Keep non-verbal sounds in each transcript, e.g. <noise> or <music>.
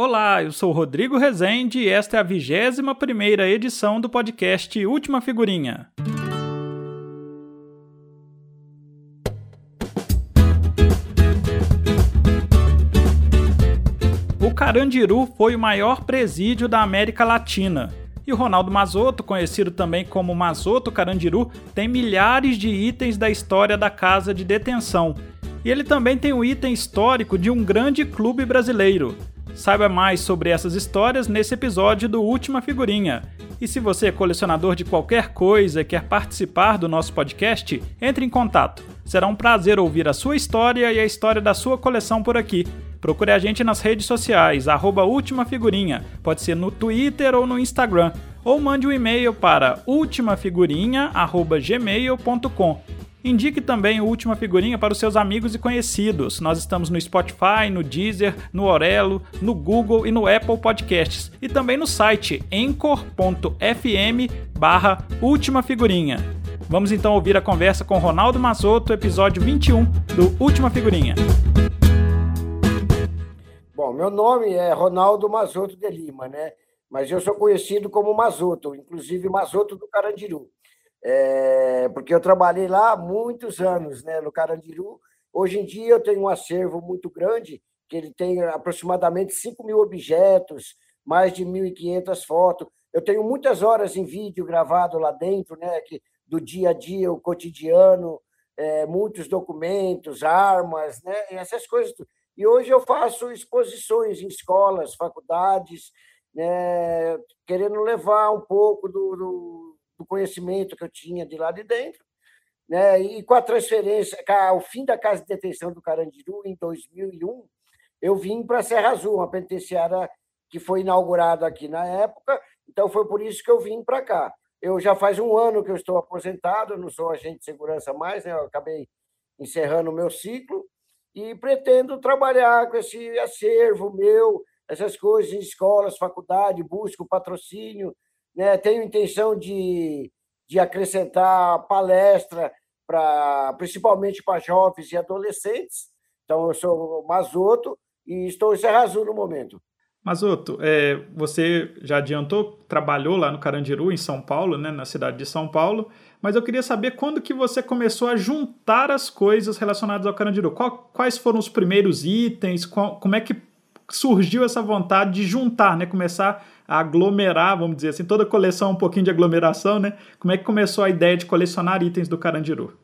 Olá, eu sou Rodrigo Rezende e esta é a 21 primeira edição do podcast Última Figurinha. O Carandiru foi o maior presídio da América Latina. E o Ronaldo Mazoto, conhecido também como Mazoto Carandiru, tem milhares de itens da história da casa de detenção. E ele também tem o item histórico de um grande clube brasileiro. Saiba mais sobre essas histórias nesse episódio do Última Figurinha. E se você é colecionador de qualquer coisa e quer participar do nosso podcast, entre em contato. Será um prazer ouvir a sua história e a história da sua coleção por aqui. Procure a gente nas redes sociais, arroba Última Figurinha, pode ser no Twitter ou no Instagram, ou mande um e-mail para ultimafigurinha.gmail.com. Indique também o Última Figurinha para os seus amigos e conhecidos. Nós estamos no Spotify, no Deezer, no Orelo, no Google e no Apple Podcasts. E também no site encor.fm barra Última Figurinha. Vamos então ouvir a conversa com Ronaldo Mazotto, episódio 21 do Última Figurinha. Bom, meu nome é Ronaldo Mazotto de Lima, né? Mas eu sou conhecido como Mazotto, inclusive Mazotto do Carandiru é, porque eu trabalhei lá muitos anos, né, no Carandiru. Hoje em dia eu tenho um acervo muito grande, que ele tem aproximadamente 5 mil objetos, mais de 1.500 fotos. Eu tenho muitas horas em vídeo gravado lá dentro, né, que, do dia a dia, o cotidiano, é, muitos documentos, armas, né, essas coisas. E hoje eu faço exposições em escolas, faculdades, né, querendo levar um pouco do, do do conhecimento que eu tinha de lá de dentro, né? E com a transferência, ao fim da casa de detenção do Carandiru em 2001, eu vim para Serra Azul, uma penitenciária que foi inaugurada aqui na época. Então foi por isso que eu vim para cá. Eu já faz um ano que eu estou aposentado, não sou agente de segurança mais, né? Eu acabei encerrando o meu ciclo e pretendo trabalhar com esse acervo meu, essas coisas em escolas, faculdade, busco patrocínio, né? Tenho intenção de, de acrescentar palestra para principalmente para jovens e adolescentes. Então, eu sou Mazoto e estou em Serra Azul no momento. Mazoto, é, você já adiantou, trabalhou lá no Carandiru, em São Paulo, né, na cidade de São Paulo, mas eu queria saber quando que você começou a juntar as coisas relacionadas ao Carandiru. Qual, quais foram os primeiros itens? Qual, como é que surgiu essa vontade de juntar, né, começar aglomerar, vamos dizer assim, toda coleção um pouquinho de aglomeração, né? Como é que começou a ideia de colecionar itens do Carandiru?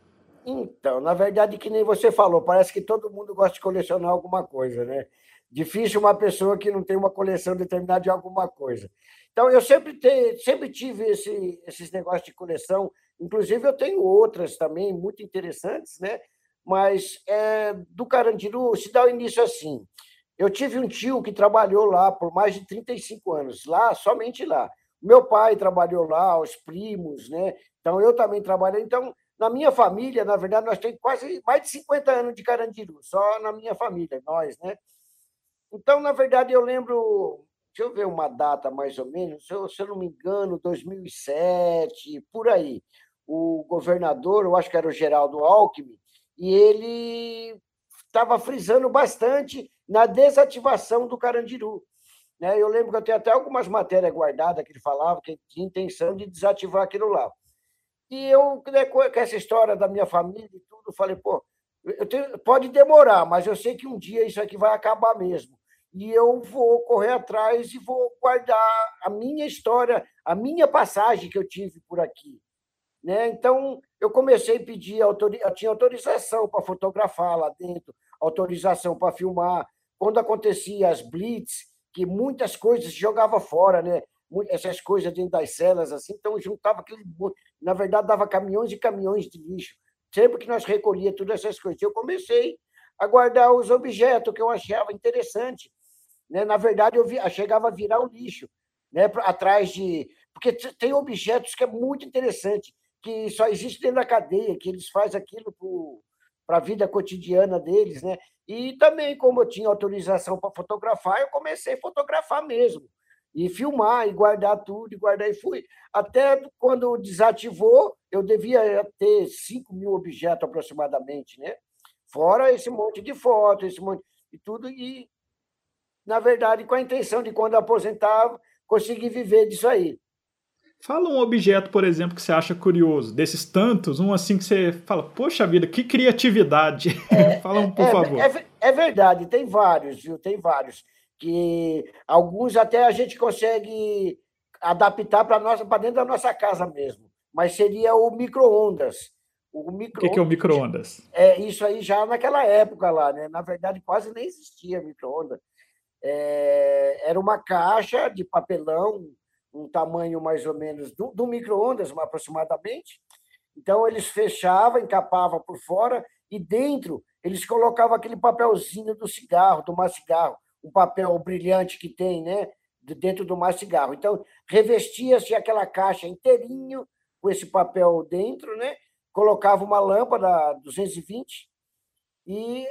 Então, na verdade, que nem você falou, parece que todo mundo gosta de colecionar alguma coisa, né? Difícil uma pessoa que não tem uma coleção determinada de alguma coisa. Então, eu sempre, te, sempre tive esse, esses negócios de coleção, inclusive eu tenho outras também muito interessantes, né? Mas é, do Carandiru se dá o início assim. Eu tive um tio que trabalhou lá por mais de 35 anos, lá, somente lá. Meu pai trabalhou lá, os primos, né? Então eu também trabalhei. Então, na minha família, na verdade, nós temos quase mais de 50 anos de Carandiru, só na minha família, nós, né? Então, na verdade, eu lembro, deixa eu ver uma data mais ou menos, se eu, se eu não me engano, 2007, por aí. O governador, eu acho que era o Geraldo Alckmin, e ele estava frisando bastante na desativação do Carandiru. Né? Eu lembro que eu tenho até algumas matérias guardadas que ele falava que tinha intenção de desativar aquilo lá. E eu, né, com essa história da minha família e tudo, falei, pô, tenho, pode demorar, mas eu sei que um dia isso aqui vai acabar mesmo. E eu vou correr atrás e vou guardar a minha história, a minha passagem que eu tive por aqui. Né? Então, eu comecei a pedir, eu tinha autorização para fotografar lá dentro, autorização para filmar, quando acontecia as blitz, que muitas coisas jogava fora, né? Essas coisas dentro das celas, assim, então juntava aquele. Na verdade, dava caminhões e caminhões de lixo. Sempre que nós recolhia todas essas coisas. Eu comecei a guardar os objetos que eu achava interessante. Né? Na verdade, eu, vi, eu chegava a virar o lixo, né? atrás de. Porque tem objetos que é muito interessante, que só existe dentro da cadeia, que eles fazem aquilo para a vida cotidiana deles, né? E também, como eu tinha autorização para fotografar, eu comecei a fotografar mesmo. E filmar, e guardar tudo, e guardar, e fui. Até quando desativou, eu devia ter 5 mil objetos aproximadamente, né? Fora esse monte de fotos, esse monte e tudo. E na verdade, com a intenção de, quando aposentava, conseguir viver disso aí. Fala um objeto, por exemplo, que você acha curioso, desses tantos, um assim que você fala, poxa vida, que criatividade. É, <laughs> Fala um, por é, favor. É, é, verdade, tem vários, viu? Tem vários. Que alguns até a gente consegue adaptar para dentro da nossa casa mesmo. Mas seria o micro-ondas. O, micro o que, que é o micro-ondas? É isso aí já naquela época lá, né? Na verdade, quase nem existia micro-ondas. É, era uma caixa de papelão um tamanho mais ou menos do, do micro-ondas, aproximadamente. Então, eles fechavam, encapavam por fora e dentro eles colocavam aquele papelzinho do cigarro, do mais cigarro, um papel brilhante que tem, né? Dentro do mais cigarro. Então, revestia-se aquela caixa inteirinho com esse papel dentro, né? Colocava uma lâmpada 220 e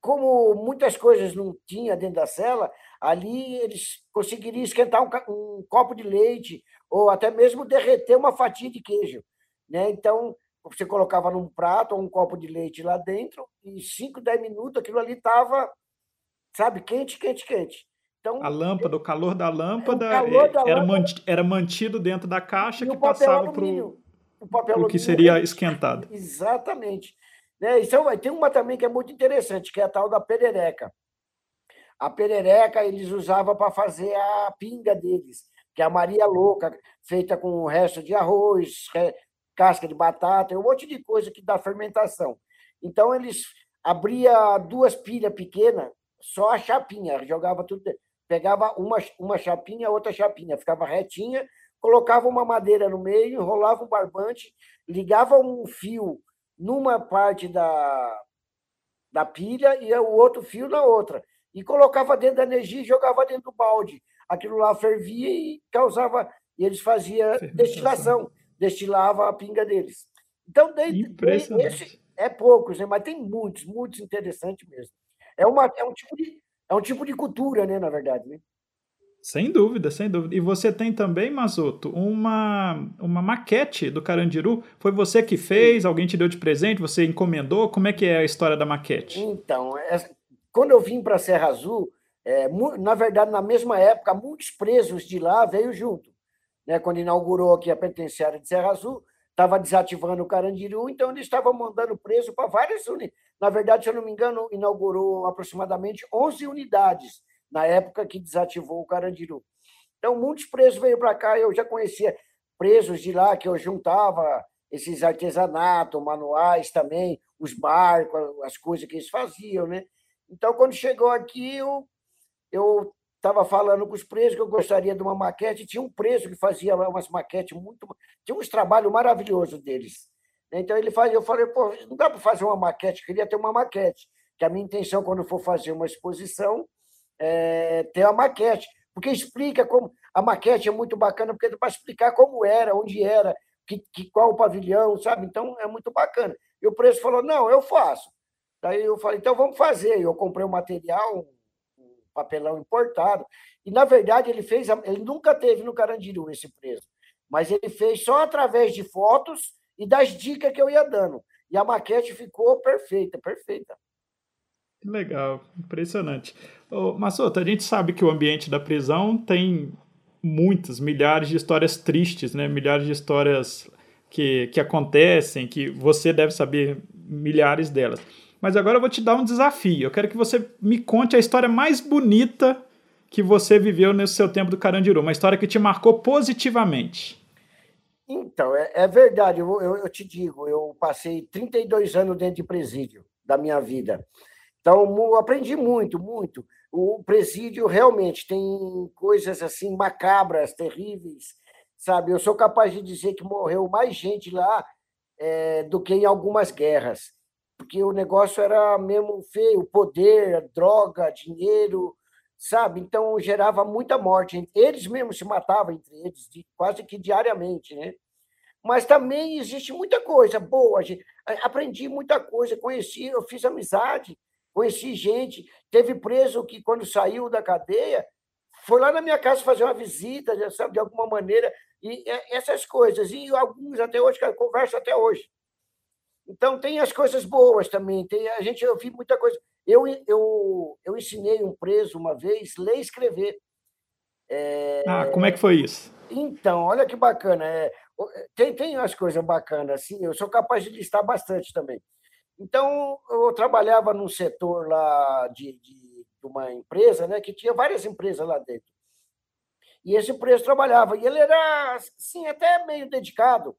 como muitas coisas não tinha dentro da cela, ali eles conseguiriam esquentar um, um, copo de leite ou até mesmo derreter uma fatia de queijo. Né? Então, você colocava num prato ou um copo de leite lá dentro e 5, 10 minutos aquilo ali estava, sabe, quente, quente, quente. Então, a lâmpada, o calor da lâmpada, calor da era, lâmpada, era mantido dentro da caixa que passava para o que seria esquentado. <laughs> Exatamente. Né? Então, tem uma também que é muito interessante, que é a tal da perereca. A perereca eles usavam para fazer a pinga deles, que é a Maria Louca, feita com o resto de arroz, casca de batata, um monte de coisa que dá fermentação. Então, eles abria duas pilhas pequenas, só a chapinha, jogava tudo, pegava uma, uma chapinha, outra chapinha, ficava retinha, colocava uma madeira no meio, enrolava um barbante, ligava um fio numa parte da, da pilha e o outro fio na outra. E colocava dentro da energia e jogava dentro do balde. Aquilo lá fervia e causava. E eles faziam destilação, destilava a pinga deles. Então, desde, esse é poucos, né? mas tem muitos, muitos interessantes mesmo. É, uma, é, um tipo de, é um tipo de cultura, né, na verdade. Né? Sem dúvida, sem dúvida. E você tem também, Mazoto, uma, uma maquete do Carandiru. Foi você que fez? Alguém te deu de presente? Você encomendou? Como é que é a história da maquete? Então, é, quando eu vim para Serra Azul, é, na verdade, na mesma época, muitos presos de lá veio junto. Né? Quando inaugurou aqui a penitenciária de Serra Azul, estava desativando o Carandiru, então eles estavam mandando preso para várias unidades. Na verdade, se eu não me engano, inaugurou aproximadamente 11 unidades na época que desativou o Carandiru. Então, muitos presos veio para cá, eu já conhecia presos de lá, que eu juntava esses artesanatos, manuais também, os barcos, as coisas que eles faziam, né? Então, quando chegou aqui, eu eu estava falando com os presos que eu gostaria de uma maquete. Tinha um preso que fazia umas maquetes muito. Tinha uns trabalhos maravilhosos deles. Então, ele fazia. Eu falei, pô, não dá para fazer uma maquete, queria ter uma maquete. Que a minha intenção, quando for fazer uma exposição, é, ter a maquete, porque explica como. A maquete é muito bacana, porque é para explicar como era, onde era, que, que, qual o pavilhão, sabe? Então é muito bacana. E o preço falou: não, eu faço. Daí eu falei: então vamos fazer. Eu comprei o um material, um papelão importado, e na verdade ele fez, ele nunca teve no Carandiru esse preço, mas ele fez só através de fotos e das dicas que eu ia dando. E a maquete ficou perfeita, perfeita. Legal, impressionante. Ô, Massoto, a gente sabe que o ambiente da prisão tem muitas, milhares de histórias tristes, né? Milhares de histórias que, que acontecem, que você deve saber milhares delas. Mas agora eu vou te dar um desafio. Eu quero que você me conte a história mais bonita que você viveu nesse seu tempo do Carandiru, uma história que te marcou positivamente. Então, é, é verdade, eu, eu, eu, te digo, eu passei 32 anos dentro de presídio da minha vida. Então, aprendi muito, muito. O presídio realmente tem coisas assim macabras, terríveis, sabe? Eu sou capaz de dizer que morreu mais gente lá é, do que em algumas guerras, porque o negócio era mesmo feio, poder, droga, dinheiro, sabe? Então gerava muita morte. Eles mesmos se matavam entre eles, quase que diariamente, né? Mas também existe muita coisa boa. Aprendi muita coisa, conheci, eu fiz amizade Conheci gente, teve preso que, quando saiu da cadeia, foi lá na minha casa fazer uma visita, sabe, de alguma maneira, e é, essas coisas. E alguns até hoje, que conversa até hoje. Então, tem as coisas boas também. Tem, a gente, eu vi muita coisa. Eu, eu, eu ensinei um preso uma vez ler e escrever. É... Ah, como é que foi isso? Então, olha que bacana. É, tem, tem umas coisas bacanas, assim, eu sou capaz de listar bastante também. Então, eu trabalhava num setor lá de, de, de uma empresa, né, que tinha várias empresas lá dentro. E esse preso trabalhava. E ele era, assim, até meio dedicado,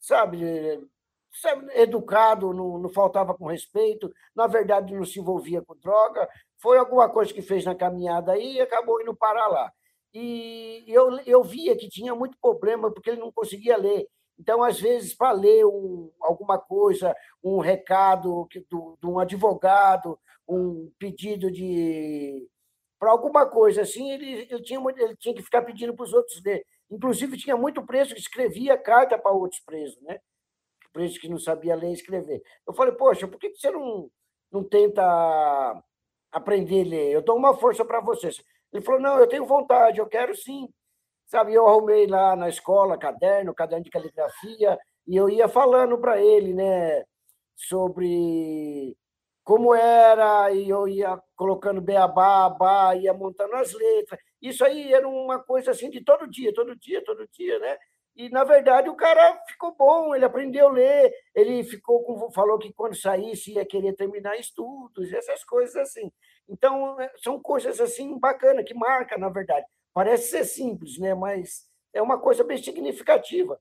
sabe? Sabe educado, não, não faltava com respeito, na verdade, não se envolvia com droga. Foi alguma coisa que fez na caminhada aí e acabou indo parar lá. E eu, eu via que tinha muito problema porque ele não conseguia ler. Então, às vezes, para ler um, alguma coisa, um recado de um advogado, um pedido de para alguma coisa assim, ele, ele, tinha, ele tinha que ficar pedindo para os outros ler. Inclusive, tinha muito preso que escrevia carta para outros presos, né? Presos que não sabia ler e escrever. Eu falei, poxa, por que você não, não tenta aprender a ler? Eu dou uma força para vocês. Ele falou, não, eu tenho vontade, eu quero sim. Sabe, eu arrumei lá na escola caderno, caderno de caligrafia, e eu ia falando para ele, né, sobre como era, e eu ia colocando beabá, abá, ia montando as letras. Isso aí era uma coisa assim de todo dia, todo dia, todo dia, né? E, na verdade, o cara ficou bom, ele aprendeu a ler, ele ficou com, falou que quando saísse ia querer terminar estudos, essas coisas assim. Então, é, são coisas assim bacanas, que marcam, na verdade. Parece ser simples, né? mas é uma coisa bem significativa.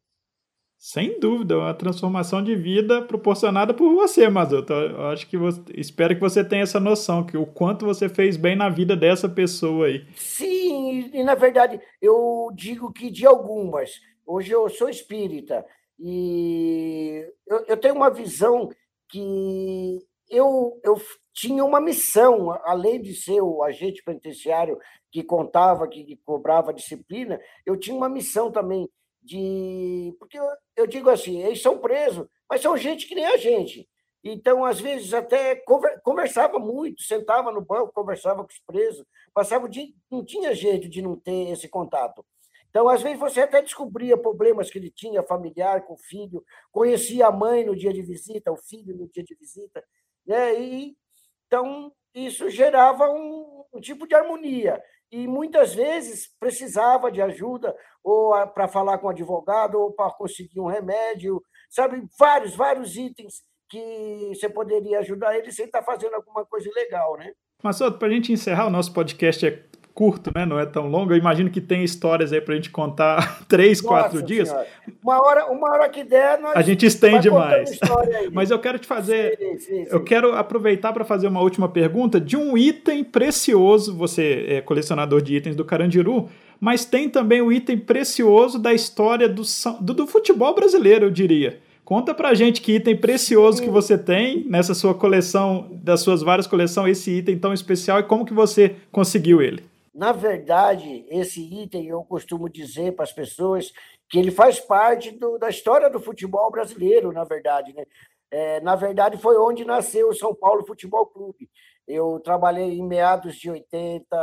Sem dúvida, uma transformação de vida proporcionada por você, Mazoto. Eu acho que você, espero que você tenha essa noção que o quanto você fez bem na vida dessa pessoa aí. Sim, e na verdade eu digo que de algumas. Hoje eu sou espírita e eu, eu tenho uma visão que eu, eu tinha uma missão, além de ser o agente penitenciário que contava, que cobrava disciplina, eu tinha uma missão também de. Porque eu, eu digo assim, eles são presos, mas são gente que nem a gente. Então, às vezes, até conversava muito, sentava no banco, conversava com os presos, passava o dia, não tinha jeito de não ter esse contato. Então, às vezes, você até descobria problemas que ele tinha familiar com o filho, conhecia a mãe no dia de visita, o filho no dia de visita, né? E, então, isso gerava um, um tipo de harmonia e muitas vezes precisava de ajuda ou para falar com o advogado ou para conseguir um remédio, sabe? Vários, vários itens que você poderia ajudar ele sem estar tá fazendo alguma coisa legal, né? Mas, para a gente encerrar, o nosso podcast é curto, né? Não é tão longo. Eu imagino que tem histórias aí para a gente contar <laughs> três, Nossa quatro senhora. dias. Uma hora, uma hora que der, nós a gente estende mais. <laughs> Mas eu quero te fazer, sim, sim, sim. eu quero aproveitar para fazer uma última pergunta de um item precioso. Você é colecionador de itens do Carandiru, mas tem também o item precioso da história do, do, do futebol brasileiro, eu diria. Conta pra gente que item precioso que você tem nessa sua coleção, das suas várias coleções, esse item tão especial e como que você conseguiu ele. Na verdade, esse item eu costumo dizer para as pessoas que ele faz parte do, da história do futebol brasileiro, na verdade. Né? É, na verdade, foi onde nasceu o São Paulo Futebol Clube. Eu trabalhei em meados de 80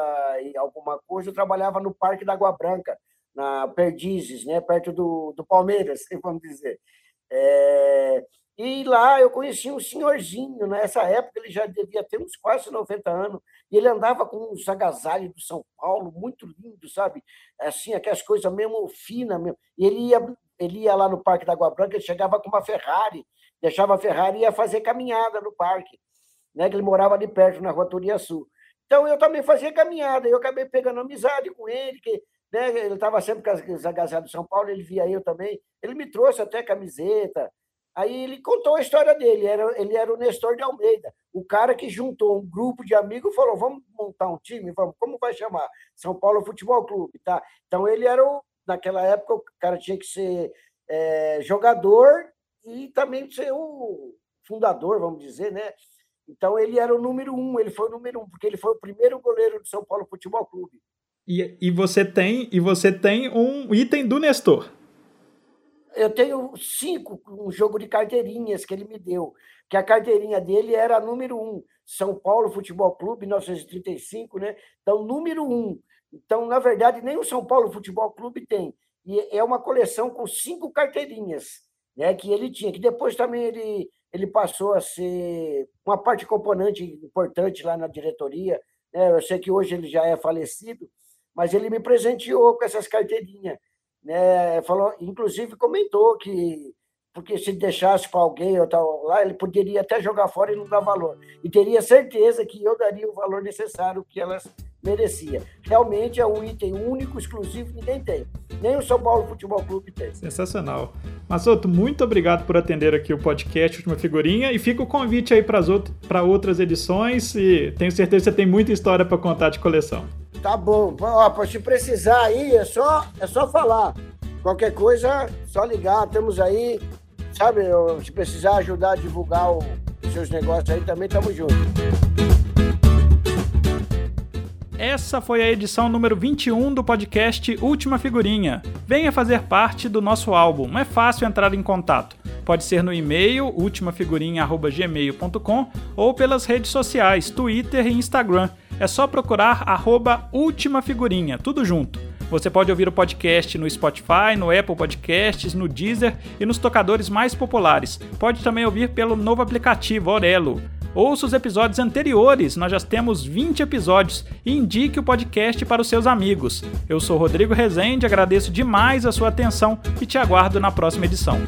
e alguma coisa, eu trabalhava no Parque da Água Branca, na Perdizes, né? perto do, do Palmeiras, <laughs> vamos dizer. É, e lá eu conheci um senhorzinho, nessa época ele já devia ter uns quase 90 anos, e ele andava com uns agasalhos do São Paulo, muito lindo, sabe? Assim, aquelas coisas mesmo finas mesmo. E ele ia, ele ia lá no Parque da Água Branca, ele chegava com uma Ferrari, deixava a Ferrari e ia fazer caminhada no parque, né? que ele morava ali perto, na Rua Sul. Então eu também fazia caminhada, eu acabei pegando amizade com ele, que né, ele estava sempre com os agasalhos do São Paulo, ele via eu também. Ele me trouxe até camiseta, Aí ele contou a história dele, era, ele era o Nestor de Almeida, o cara que juntou um grupo de amigos e falou: vamos montar um time, vamos, como vai chamar? São Paulo Futebol Clube, tá? Então ele era o, naquela época o cara tinha que ser é, jogador e também ser o fundador, vamos dizer, né? Então ele era o número um, ele foi o número um, porque ele foi o primeiro goleiro do São Paulo Futebol Clube. E, e você tem e você tem um item do Nestor eu tenho cinco, um jogo de carteirinhas que ele me deu, que a carteirinha dele era a número um, São Paulo Futebol Clube, 1935, né? Então, número um. Então, na verdade, nem o São Paulo Futebol Clube tem. E é uma coleção com cinco carteirinhas, né? Que ele tinha, que depois também ele ele passou a ser uma parte componente importante lá na diretoria. Né? Eu sei que hoje ele já é falecido, mas ele me presenteou com essas carteirinhas. Né? Falou, inclusive comentou que porque se deixasse para alguém ou tal lá, ele poderia até jogar fora e não dar valor. E teria certeza que eu daria o valor necessário que elas merecia. Realmente é um item único, exclusivo, ninguém tem. Nem o São Paulo Futebol Clube tem. Sensacional. Masoto, muito obrigado por atender aqui o podcast Última Figurinha e fica o convite aí para outras edições e tenho certeza que você tem muita história para contar de coleção. Tá bom. Ó, se precisar aí, é só, é só falar. Qualquer coisa, só ligar, estamos aí. Sabe, se precisar ajudar a divulgar os seus negócios aí, também estamos juntos. Essa foi a edição número 21 do podcast Última Figurinha. Venha fazer parte do nosso álbum. É fácil entrar em contato. Pode ser no e-mail ultimafigurinha@gmail.com ou pelas redes sociais, Twitter e Instagram. É só procurar arroba Última Figurinha, tudo junto. Você pode ouvir o podcast no Spotify, no Apple Podcasts, no Deezer e nos tocadores mais populares. Pode também ouvir pelo novo aplicativo Orelo. Ouça os episódios anteriores, nós já temos 20 episódios e indique o podcast para os seus amigos. Eu sou Rodrigo Rezende, agradeço demais a sua atenção e te aguardo na próxima edição.